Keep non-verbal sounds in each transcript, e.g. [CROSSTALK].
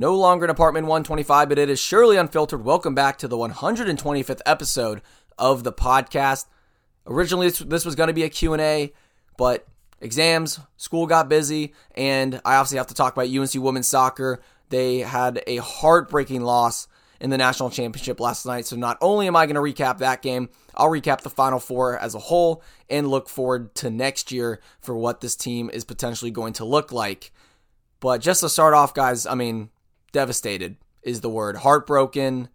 No longer in apartment 125, but it is surely unfiltered. Welcome back to the 125th episode of the podcast. Originally, this, this was going to be a Q&A, but exams, school got busy, and I obviously have to talk about UNC women's soccer. They had a heartbreaking loss in the national championship last night. So not only am I going to recap that game, I'll recap the final four as a whole and look forward to next year for what this team is potentially going to look like. But just to start off, guys, I mean, devastated is the word. Heartbroken.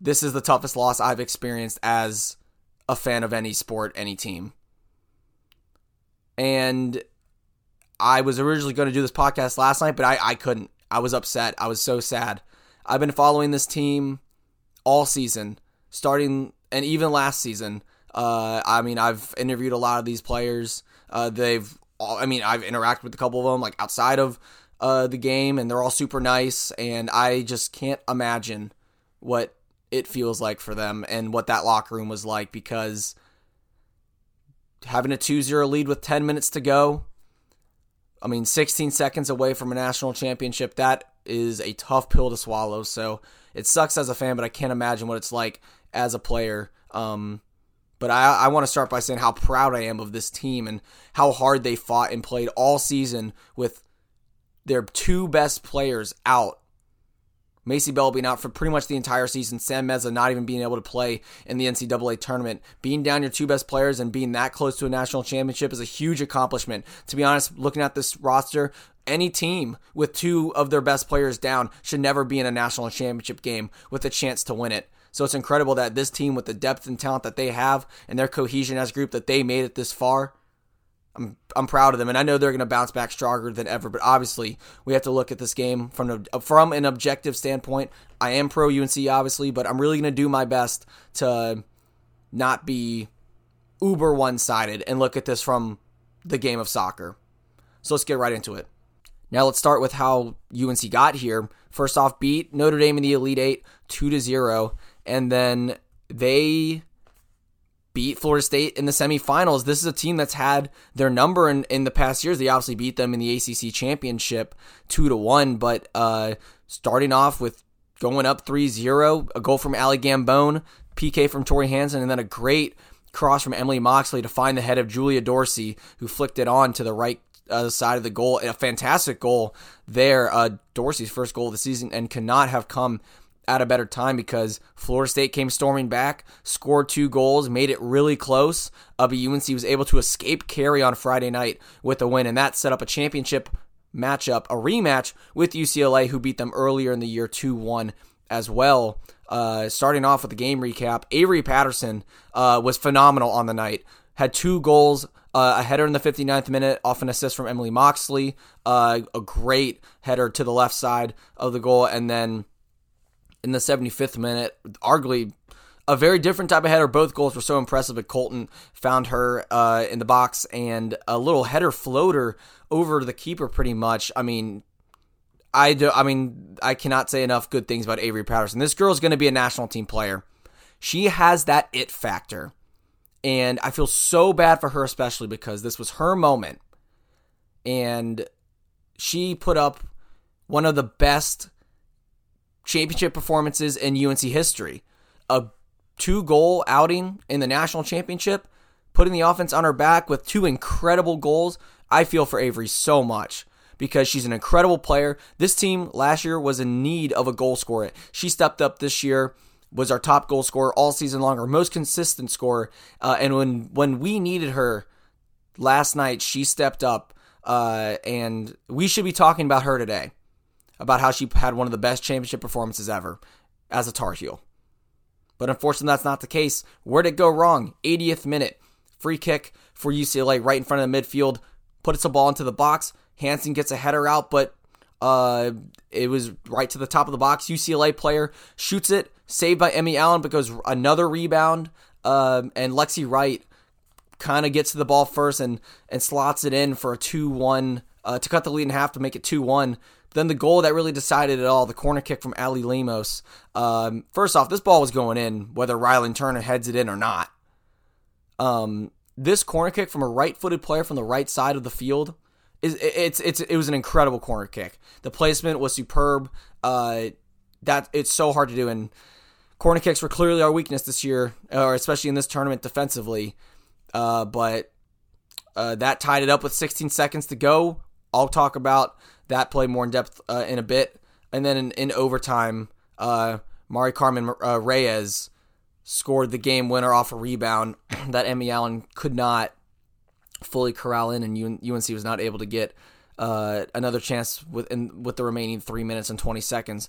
This is the toughest loss I've experienced as a fan of any sport, any team. And I was originally going to do this podcast last night, but I, I couldn't. I was upset. I was so sad. I've been following this team all season, starting and even last season. Uh, I mean, I've interviewed a lot of these players. Uh, they've, all, I mean, I've interacted with a couple of them like outside of uh, the game, and they're all super nice. And I just can't imagine what it feels like for them and what that locker room was like because having a 2-0 lead with 10 minutes to go I mean, 16 seconds away from a national championship, that is a tough pill to swallow. So it sucks as a fan, but I can't imagine what it's like as a player. Um, but I, I want to start by saying how proud I am of this team and how hard they fought and played all season with their two best players out Maycee Bell being out for pretty much the entire season. Sam Meza not even being able to play in the NCAA tournament. Being down your two best players and being that close to a national championship is a huge accomplishment. To be honest, looking at this roster, any team with two of their best players down should never be in a national championship game with a chance to win it. So it's incredible that this team, with the depth and talent that they have and their cohesion as a group, that they made it this far I'm I'm proud of them, and I know they're going to bounce back stronger than ever. But obviously, we have to look at this game from a, from an objective standpoint. I am pro UNC, obviously, but I'm really going to do my best to not be uber one sided and look at this from the game of soccer. So let's get right into it. Now let's start with how UNC got here. First off, beat Notre Dame in the Elite Eight two to zero, and then they beat Florida State in the semifinals. This is a team that's had their number in, in the past years. They obviously beat them in the ACC championship two to one, but uh, starting off with going up 3-0, a goal from Ali Gambone, PK from Tori Hansen, and then a great cross from Emily Moxley to find the head of Julia Dorsey, who flicked it on to the right uh, side of the goal. A fantastic goal there. Uh, Dorsey's first goal of the season and cannot have come at a better time because Florida State came storming back, scored two goals, made it really close. Uh, UNC was able to escape Cary on Friday night with a win, and that set up a championship matchup, a rematch with UCLA, who beat them earlier in the year 2 1 as well. Uh, starting off with the game recap, Avery Patterson uh, was phenomenal on the night. Had two goals, uh, a header in the 59th minute off an assist from Emily Moxley, uh, a great header to the left side of the goal, and then in the 75th minute. Arguably a very different type of header. Both goals were so impressive, but Colton found her uh, in the box and a little header floater over the keeper pretty much. I mean, I do, I mean, I cannot say enough good things about Avery Patterson. This girl is going to be a national team player. She has that it factor. And I feel so bad for her, especially because this was her moment. And she put up one of the best championship performances in UNC history. A two goal outing in the national championship, putting the offense on her back with two incredible goals. I feel for Avery so much because she's an incredible player. This team last year was in need of a goal scorer. She stepped up this year, was our top goal scorer all season long, our most consistent scorer. Uh, and when when we needed her last night, she stepped up. Uh, and we should be talking about her today about how she had one of the best championship performances ever as a Tar Heel. But unfortunately, that's not the case. Where'd it go wrong? 80th minute. Free kick for UCLA right in front of the midfield. Puts a ball into the box. Hansen gets a header out, but uh, it was right to the top of the box. UCLA player shoots it, saved by Emmie Allen, but goes another rebound. Um, and Lexi Wright kind of gets to the ball first and, and slots it in for a 2 1 uh, to cut the lead in half to make it 2 1. Then the goal that really decided it all, the corner kick from Ally Lemos. Um, first off, this ball was going in, whether Reilyn Turner heads it in or not. Um, this corner kick from a right footed player from the right side of the field is it's it's it was an incredible corner kick. The placement was superb. Uh, that it's so hard to do, and corner kicks were clearly our weakness this year, or especially in this tournament defensively. Uh, but uh, that tied it up with 16 seconds to go. I'll talk about that play more in depth uh, in a bit, and then in, in overtime, uh, Maricarmen uh, Reyes scored the game winner off a rebound [CLEARS THROAT] that Emmie Allen could not fully corral in, and UNC was not able to get uh, another chance with with the remaining three minutes and 20 seconds.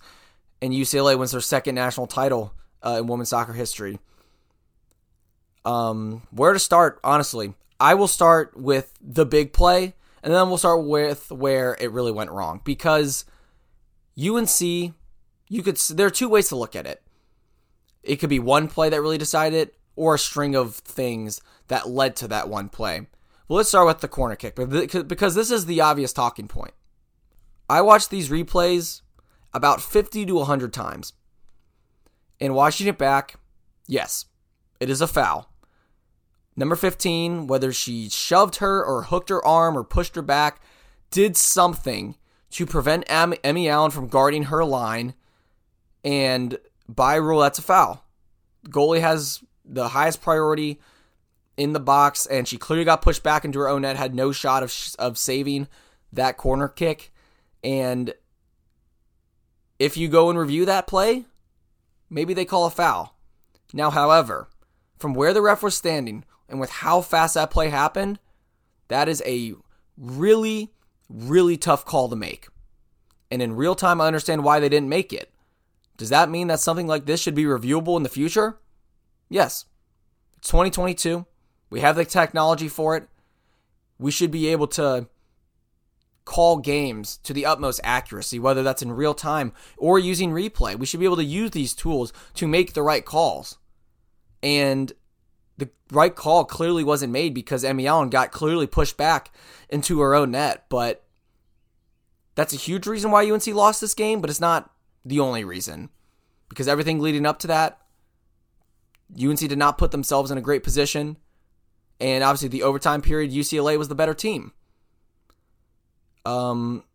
And UCLA wins their second national title uh, in women's soccer history. Um, where to start? Honestly, I will start with the big play, and then we'll start with where it really went wrong because UNC. You could. There are two ways to look at it. It could be one play that really decided or a string of things that led to that one play. Well, let's start with the corner kick because this is the obvious talking point. I watched these replays about 50 to 100 times. And watching it back, yes, it is a foul. Number 15, whether she shoved her or hooked her arm or pushed her back, did something to prevent Emmie Allen from guarding her line. And by rule, that's a foul. Goalie has the highest priority in the box, and she clearly got pushed back into her own net, had no shot of, of saving that corner kick. And if you go and review that play, maybe they call a foul. Now, however, from where the ref was standing and with how fast that play happened, that is a really, really tough call to make. And in real time, I understand why they didn't make it. Does that mean that something like this should be reviewable in the future? Yes. It's 2022. We have the technology for it. We should be able to call games to the utmost accuracy, whether that's in real time or using replay. We should be able to use these tools to make the right calls. And the right call clearly wasn't made because Emmie Allen got clearly pushed back into her own net. But that's a huge reason why UNC lost this game, but it's not the only reason. Because everything leading up to that, UNC did not put themselves in a great position. And obviously, the overtime period, UCLA was the better team. Um,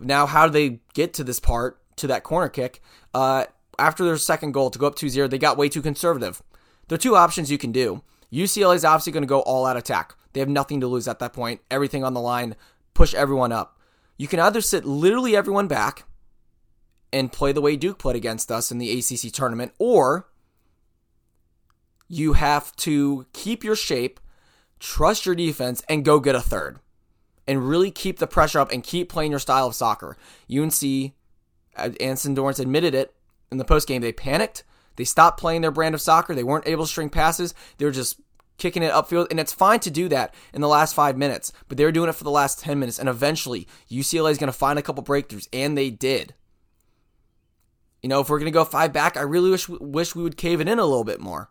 now, how do they get to this part, to that corner kick? Uh, after their second goal to go up 2 0, they got way too conservative. There are two options you can do. UCLA is obviously going to go all out attack. They have nothing to lose at that point, everything on the line, push everyone up. You can either sit literally everyone back and play the way Duke played against us in the ACC tournament, or you have to keep your shape, trust your defense, and go get a third. And really keep the pressure up and keep playing your style of soccer. UNC, uh, Anson Dorrance admitted it in the postgame. They panicked. They stopped playing their brand of soccer. They weren't able to string passes. They were just kicking it upfield. And it's fine to do that in the last five minutes, but they were doing it for the last 10 minutes. And eventually, UCLA is going to find a couple breakthroughs, and they did. You know, if we're going to go five back, I really wish, wish we would cave it in a little bit more.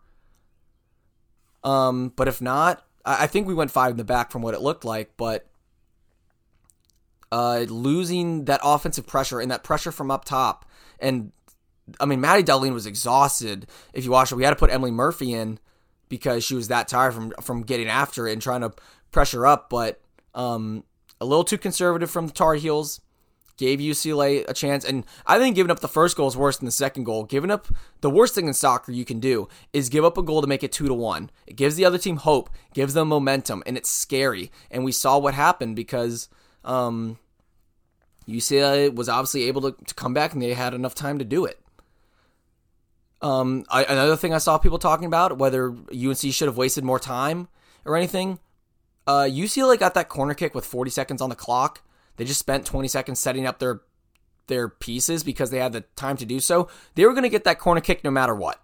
Um, but if not, I think we went five in the back from what it looked like, but uh, losing that offensive pressure and that pressure from up top. And I mean, Maddie Dahlien was exhausted. If you watch it, we had to put Emily Murphy in because she was that tired from from getting after it and trying to pressure up. But um, a little too conservative from the Tar Heels gave UCLA a chance. And I think giving up the first goal is worse than the second goal. Giving up the worst thing in soccer you can do is give up a goal to make it two to one. It gives the other team hope, gives them momentum, and it's scary. And we saw what happened because um, UCLA was obviously able to, to come back and they had enough time to do it. Um, I, another thing I saw people talking about whether UNC should have wasted more time or anything. Uh, UCLA got that corner kick with 40 seconds on the clock they just spent 20 seconds setting up their their pieces because they had the time to do so. They were going to get that corner kick no matter what.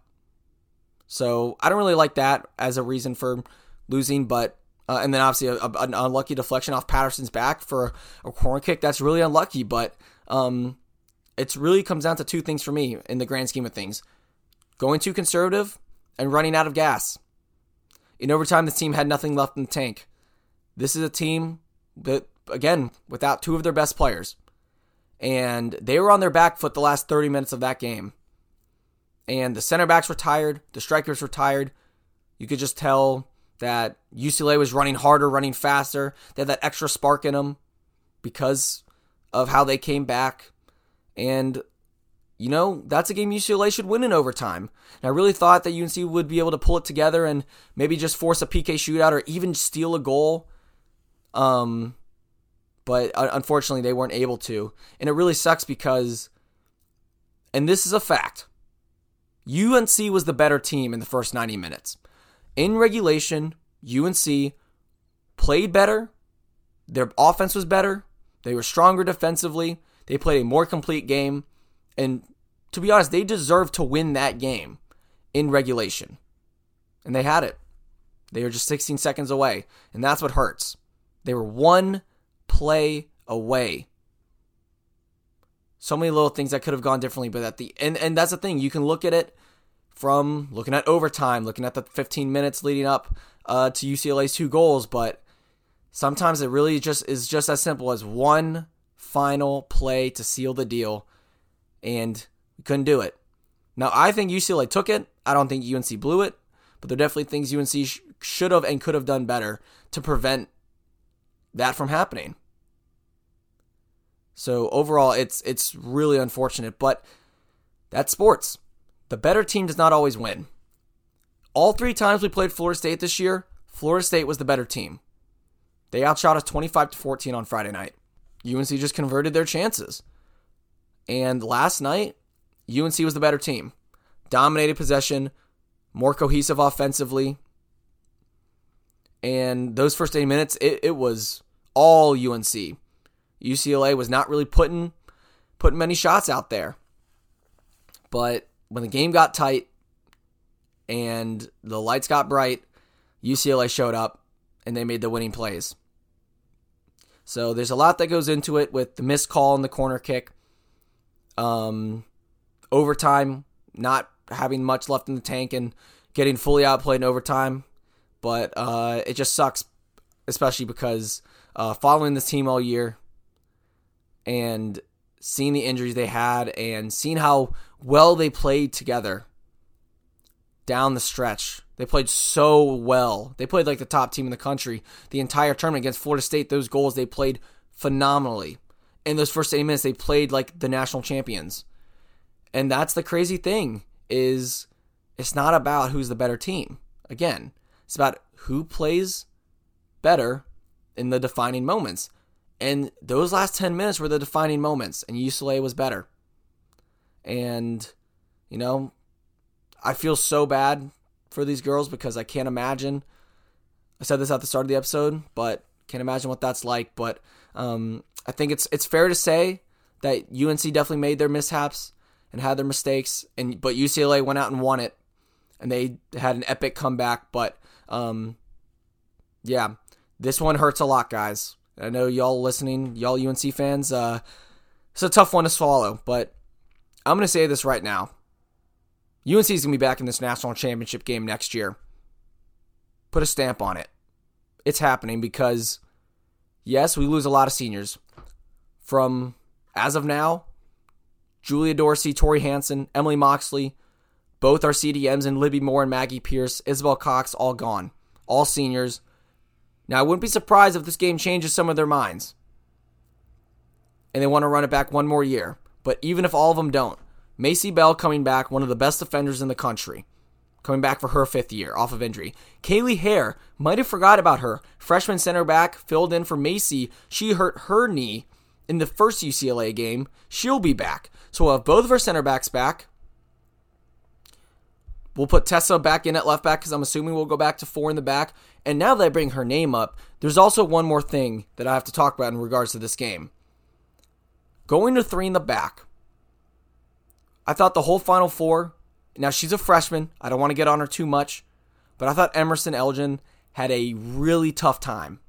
So I don't really like that as a reason for losing, but uh, and then obviously a, a, an unlucky deflection off Patterson's back for a, a corner kick. That's really unlucky, but um, it really comes down to two things for me in the grand scheme of things: going too conservative and running out of gas. In overtime, the team had nothing left in the tank. This is a team that again, without two of their best players. And they were on their back foot the last 30 minutes of that game. And the center backs were tired, the strikers were tired. You could just tell that UCLA was running harder, running faster. They had that extra spark in them because of how they came back. And, you know, that's a game UCLA should win in overtime. And I really thought that UNC would be able to pull it together and maybe just force a PK shootout or even steal a goal. Um, but unfortunately, they weren't able to. And it really sucks because, and this is a fact, UNC was the better team in the first 90 minutes. In regulation, UNC played better. Their offense was better. They were stronger defensively. They played a more complete game. And to be honest, they deserved to win that game in regulation. And they had it. They were just 16 seconds away. And that's what hurts. They were one play away. So many little things that could have gone differently, but at the and and that's the thing. You can look at it from looking at overtime, looking at the 15 minutes leading up uh, to UCLA's two goals, but sometimes it really just is just as simple as one final play to seal the deal, and we couldn't do it. Now I think UCLA took it. I don't think UNC blew it, but there are definitely things UNC sh- should have and could have done better to prevent that from happening. So overall, it's it's really unfortunate, but that's sports. The better team does not always win. All three times we played Florida State this year, Florida State was the better team. They outshot us 25 to 14 on Friday night. UNC just converted their chances. And last night, UNC was the better team. Dominated possession, more cohesive offensively, and those first eight minutes, it, it was all UNC. UCLA was not really putting putting many shots out there. But when the game got tight and the lights got bright, UCLA showed up and they made the winning plays. So there's a lot that goes into it with the missed call and the corner kick. Um, overtime, not having much left in the tank and getting fully outplayed in overtime but uh, it just sucks, especially because uh, following this team all year and seeing the injuries they had and seeing how well they played together down the stretch. They played so well. They played like the top team in the country the entire tournament against Florida State. Those goals they played phenomenally. In those first eight minutes, they played like the national champions. And that's the crazy thing is it's not about who's the better team. Again, it's about who plays better in the defining moments. And those last 10 minutes were the defining moments, and UCLA was better. And, you know, I feel so bad for these girls because I can't imagine. I said this at the start of the episode, but can't imagine what that's like. But um, I think it's it's fair to say that UNC definitely made their mishaps and had their mistakes, and but UCLA went out and won it, and they had an epic comeback. But um, yeah, this one hurts a lot, guys. I know y'all listening, y'all UNC fans. Uh, it's a tough one to swallow, but I'm gonna say this right now. UNC is gonna be back in this national championship game next year. Put a stamp on it. It's happening because, yes, we lose a lot of seniors. From as of now, Julia Dorsey, Tori Hansen, Emily Moxley, both are CDMs and Libby Moore and Maggie Pierce, Isabel Cox, all gone. All seniors. Now, I wouldn't be surprised if this game changes some of their minds. And they want to run it back one more year. But even if all of them don't, Maycee Bell coming back, one of the best defenders in the country. Coming back for her fifth year off of injury. Kaylee Hare, might have forgot about her. Freshman center back, filled in for Maycee. She hurt her knee in the first UCLA game. She'll be back. So we'll have both of our center backs back. We'll put Tessa back in at left back because I'm assuming we'll go back to four in the back. And now that I bring her name up, there's also one more thing that I have to talk about in regards to this game. Going to three in the back. I thought the whole Final Four, now she's a freshman. I don't want to get on her too much, but I thought Emerson Elgin had a really tough time.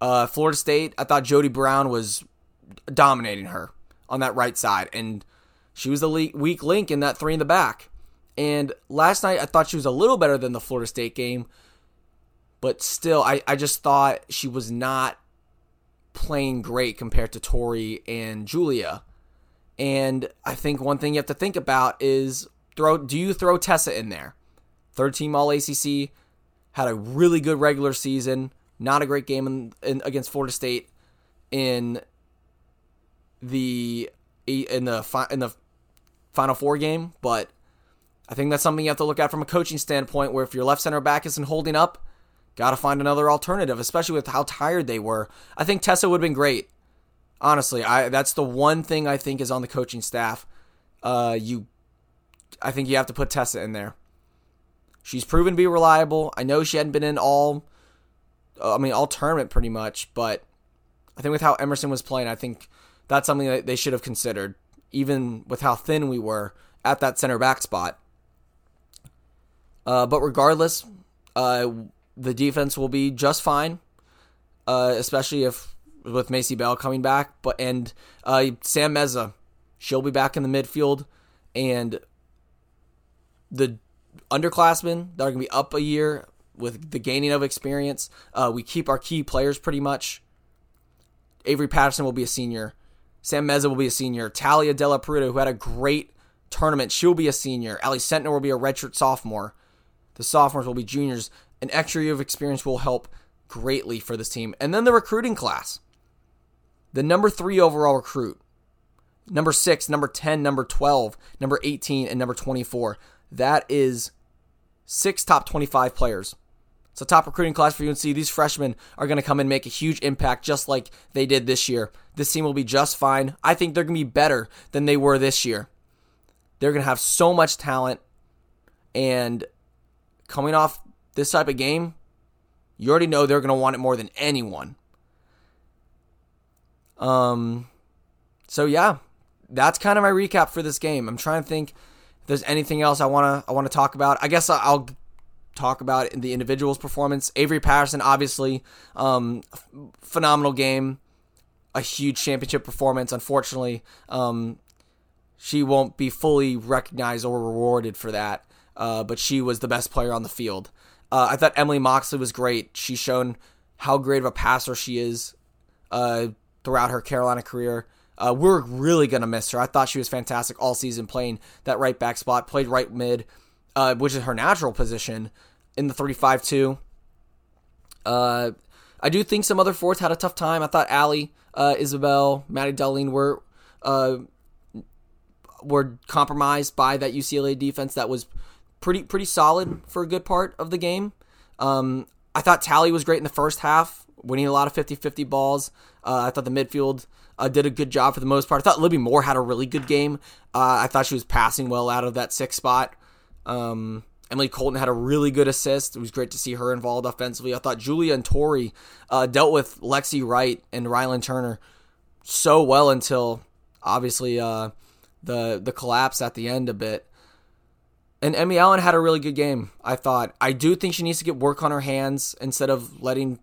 Uh, Florida State, I thought Jody Brown was dominating her on that right side, and she was the weak link in that three in the back. And last night, I thought she was a little better than the Florida State game, but still, I, I just thought she was not playing great compared to Tori and Julia. And I think one thing you have to think about is throw do you throw Tessa in there? Third team all ACC, had a really good regular season. Not a great game in, in, against Florida State in the in the in the Final Four game, but I think that's something you have to look at from a coaching standpoint. Where if your left center back isn't holding up, got to find another alternative, especially with how tired they were. I think Tessa would have been great. Honestly, I that's the one thing I think is on the coaching staff. Uh, you, I think you have to put Tessa in there. She's proven to be reliable. I know she hadn't been in all, I mean, all tournament pretty much, but I think with how Emerson was playing, I think that's something that they should have considered, even with how thin we were at that center back spot. Uh, but regardless, uh, the defense will be just fine, uh, especially if with Maycee Bell coming back. But and uh, Sam Meza, she'll be back in the midfield, and the underclassmen that are going to be up a year with the gaining of experience. Uh, we keep our key players pretty much. Avery Patterson will be a senior. Sam Meza will be a senior. Talia DellaPeruta, who had a great tournament, she'll be a senior. Ally Sentnor will be a redshirt sophomore. The sophomores will be juniors. An extra year of experience will help greatly for this team. And then the recruiting class. The number three overall recruit, number six, number 10, number 12, number 18, and number 24. That is six top 25 players. A top recruiting class for UNC. These freshmen are going to come and make a huge impact just like they did this year. This team will be just fine. I think they're going to be better than they were this year. They're going to have so much talent. And coming off this type of game, you already know they're going to want it more than anyone. Um, so yeah, that's kind of my recap for this game. I'm trying to think if there's anything else I wanna I want to talk about. I guess I'll talk about in the individual's performance. Avery Patterson, obviously, um, phenomenal game, a huge championship performance. Unfortunately, um, she won't be fully recognized or rewarded for that. Uh, but she was the best player on the field. Uh, I thought Emily Moxley was great. She's shown how great of a passer she is uh, throughout her Carolina career. Uh, we're really gonna miss her. I thought she was fantastic all season playing that right back spot. Played right mid, uh, which is her natural position in the 35-2. Uh, I do think some other forwards had a tough time. I thought Allie, uh, Isabel, Maddie Dahlien were uh, were compromised by that UCLA defense that was pretty pretty solid for a good part of the game. Um, I thought Tally was great in the first half, winning a lot of 50-50 balls. Uh, I thought the midfield uh, did a good job for the most part. I thought Libby Moore had a really good game. Uh, I thought she was passing well out of that sixth spot. Um, Emily Colton had a really good assist. It was great to see her involved offensively. I thought Julia and Tori uh, dealt with Lexi Wright and Reilyn Turner so well until obviously uh, the the collapse at the end a bit. And Emmie Allen had a really good game. I thought. I do think she needs to get work on her hands instead of letting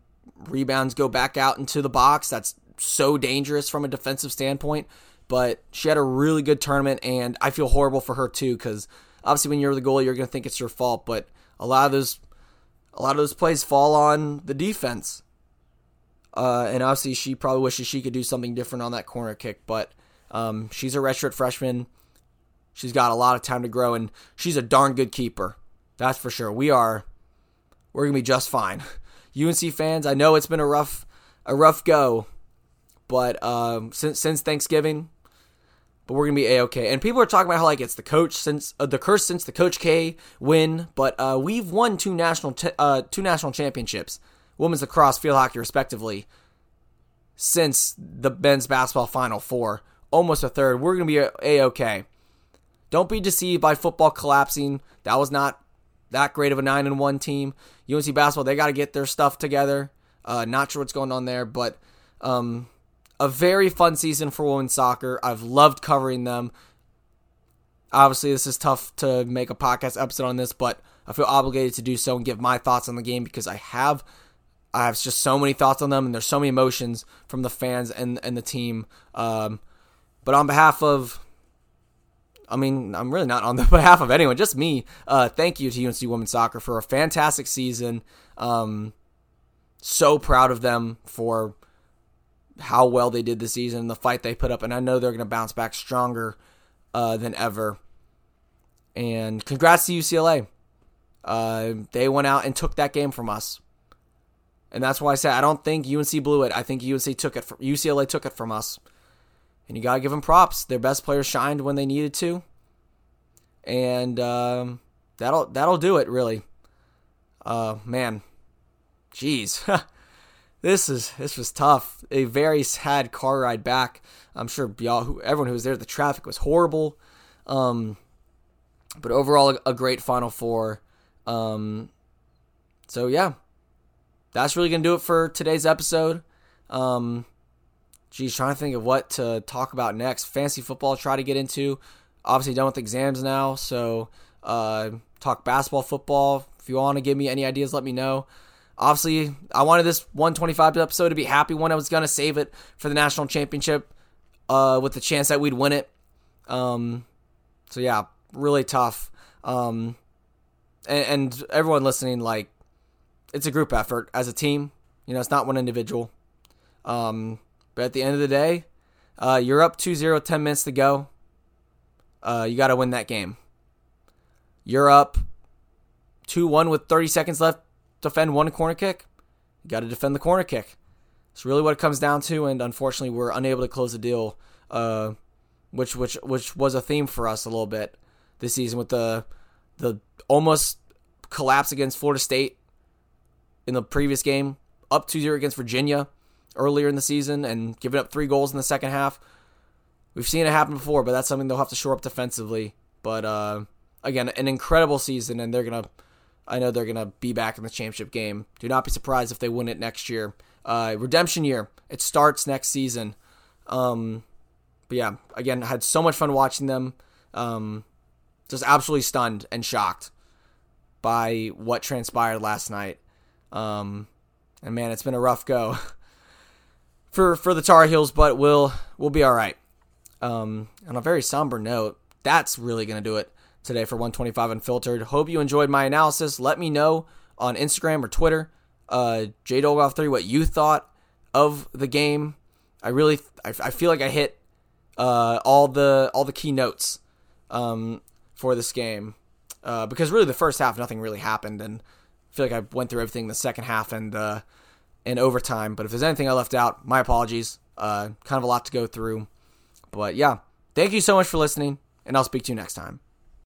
rebounds go back out into the box. That's so dangerous from a defensive standpoint. But she had a really good tournament, and I feel horrible for her too because obviously when you're the goalie, you're going to think it's your fault. But a lot of those, a lot of those plays fall on the defense. Uh, and obviously, she probably wishes she could do something different on that corner kick. But um, she's a redshirt freshman. She's got a lot of time to grow, and she's a darn good keeper. That's for sure. We are, we're gonna be just fine. [LAUGHS] UNC fans, I know it's been a rough, a rough go but um, since since Thanksgiving, but we're gonna be a okay. And people are talking about how like it's the coach since uh, the curse since the Coach K win, but uh, we've won two national t- uh, two national championships, women's lacrosse, field hockey, respectively, since the men's basketball Final Four. Almost a third. We're gonna be a okay. Don't be deceived by football collapsing. That was not that great of a nine and one team. UNC basketball, they got to get their stuff together. Uh, not sure what's going on there, but um, a very fun season for women's soccer. I've loved covering them. Obviously, this is tough to make a podcast episode on this, but I feel obligated to do so and give my thoughts on the game because I have I have just so many thoughts on them and there's so many emotions from the fans and and the team. Um, but on behalf of I mean, I'm really not on the [LAUGHS] behalf of anyone, just me. Uh, thank you to UNC Women's Soccer for a fantastic season. Um, so proud of them for how well they did this season, and the fight they put up, and I know they're going to bounce back stronger uh, than ever. And congrats to UCLA. Uh, they went out and took that game from us. And that's why I said I don't think UNC blew it. I think UNC took it from UCLA took it from us. And you gotta give them props. Their best players shined when they needed to, and um, that'll that'll do it really. Uh, man, jeez, [LAUGHS] this is this was tough. A very sad car ride back. I'm sure y'all, who, everyone who was there, the traffic was horrible. Um, but overall, a, great Final Four. Um, so yeah, that's really gonna do it for today's episode. Um, geez, trying to think of what to talk about next. Fancy football, try to get into. Obviously, done with exams now, so uh, talk basketball, football. If you want to give me any ideas, let me know. Obviously, I wanted this 125 episode to be happy one. I was gonna save it for the national championship, uh, with the chance that we'd win it. Um, so yeah, really tough. Um, and, and everyone listening, like, it's a group effort as a team. You know, it's not one individual. Um, but at the end of the day, uh, you're up 2 0, 10 minutes to go. Uh, you got to win that game. You're up 2 1 with 30 seconds left. Defend one corner kick. You got to defend the corner kick. It's really what it comes down to. And unfortunately, we're unable to close the deal, uh, which, which, which was a theme for us a little bit this season with the, the almost collapse against Florida State in the previous game, up 2 0 against Virginia earlier in the season and giving up three goals in the second half. We've seen it happen before, but that's something they'll have to shore up defensively. But uh, again, an incredible season, and they're gonna. I know they're gonna be back in the championship game. Do not be surprised if they win it next year. Uh, redemption year. It starts next season. Um, but yeah, again, I had so much fun watching them. Um, just absolutely stunned and shocked by what transpired last night. Um, and man, it's been a rough go [LAUGHS] for for the Tar Heels, but we'll we'll be all right. Um, on a very somber note, that's really gonna do it today for 125 Unfiltered. Hope you enjoyed my analysis. Let me know on Instagram or Twitter, uh, jdolgoff3, what you thought of the game. I really, I, I feel like I hit uh, all the all the key notes um, for this game uh, because really the first half nothing really happened, and I feel like I went through everything in the second half and uh, in overtime. But if there's anything I left out, my apologies. Uh, kind of a lot to go through, but yeah, thank you so much for listening, and I'll speak to you next time.